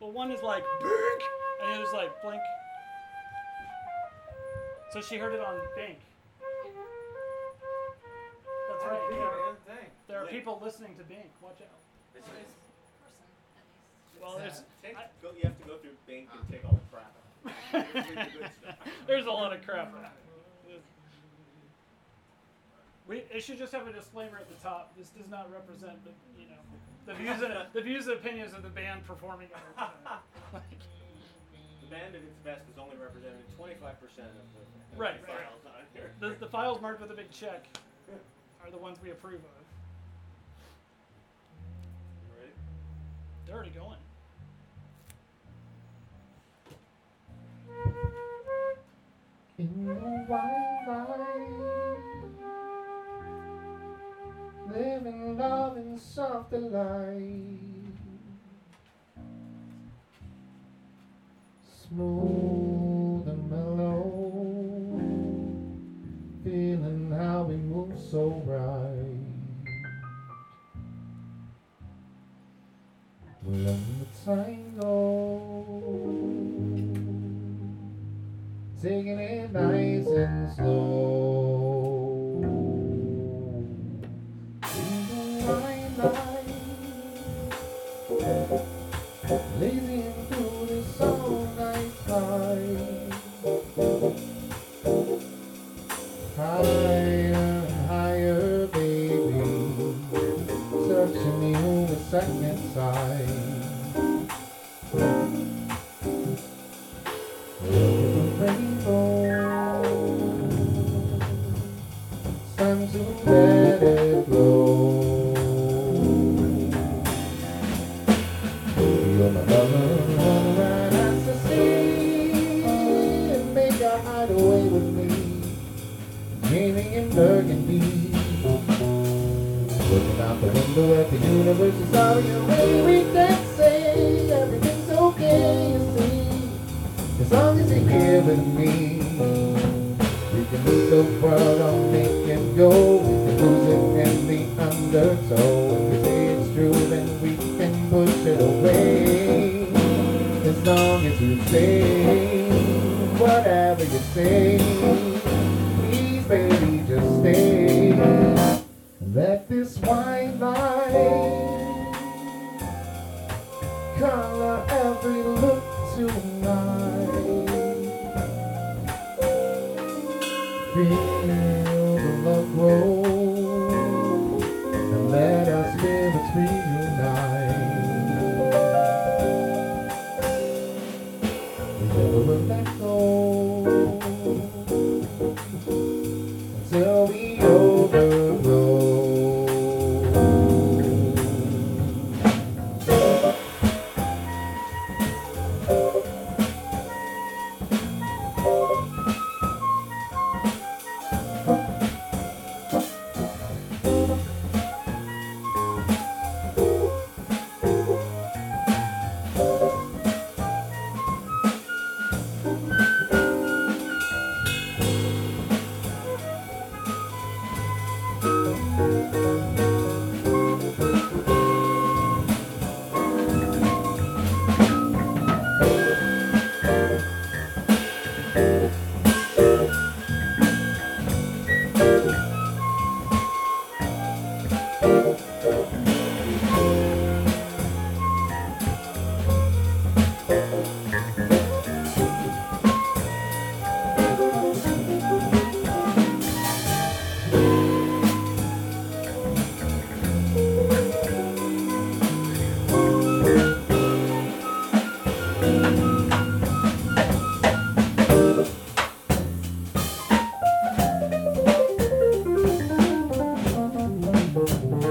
Well, one is like Bink, and the other's like blink. So she heard it on Bink. That's right. There are, there are people listening to Bink. Watch out. This is- Well, there's Take, I- go, you have to go through Bink and take all the crap out. there's a lot of crap. We it should just have a disclaimer at the top. This does not represent the you know the views and the views and opinions of the band performing. at our time. Like, The band at its best is only represented 25% of the, of Right, the right. files on here. the, the files marked with a big check are the ones we approve of. Right? They're already going. Love in soft delight, smooth and mellow, feeling how we move so right. We're on the tango. Taking it nice and slow. Lazy into this all night time. Higher higher, baby, searching a second time. Time to let it flow. With me, dreaming in Burgundy. Looking out the window at the universe is all your way. We can say everything's okay, you see. As long as you're here with me, we can move the world on, make it go. We can lose it in the undertow. If we say it's true, then we can push it away. As long as you say you please, baby, just stay. Let this white light color every look tonight. Feel the love grow and let our spirits reunite. Never will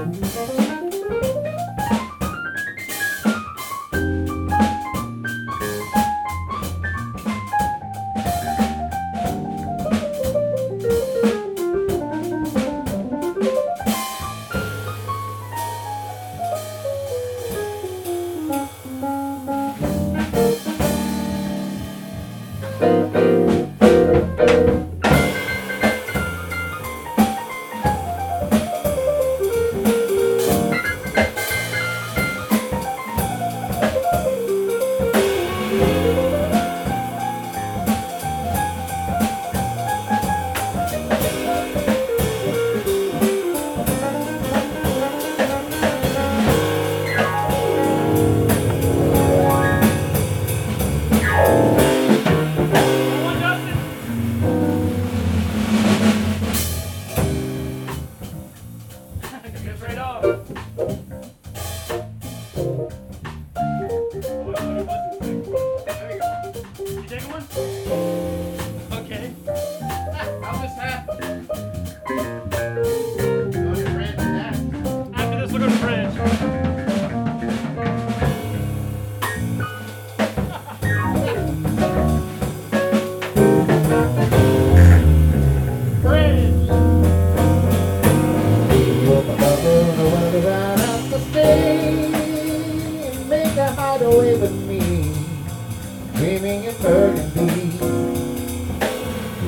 Música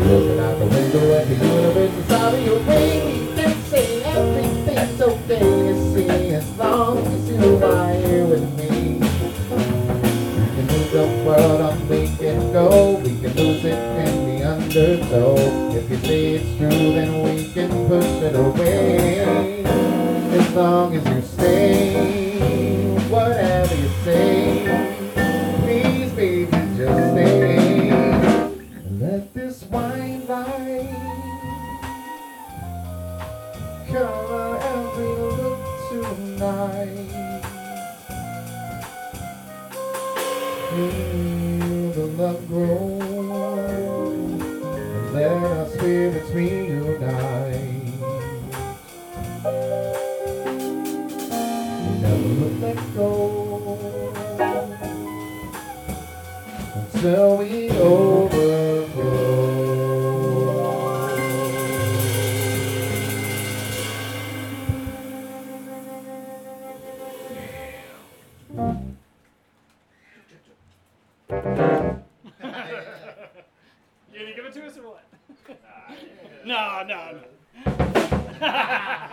Looking out the window at the universe inside of your can say everything's okay. You see, as long as you are here with me. We can move the world on, we can go. We can lose it in the undertow. If you say it's true, then we can push it away. As long as you Feel the love grow and let our spirits reunite. Never let go until we overflow. You no, no, no.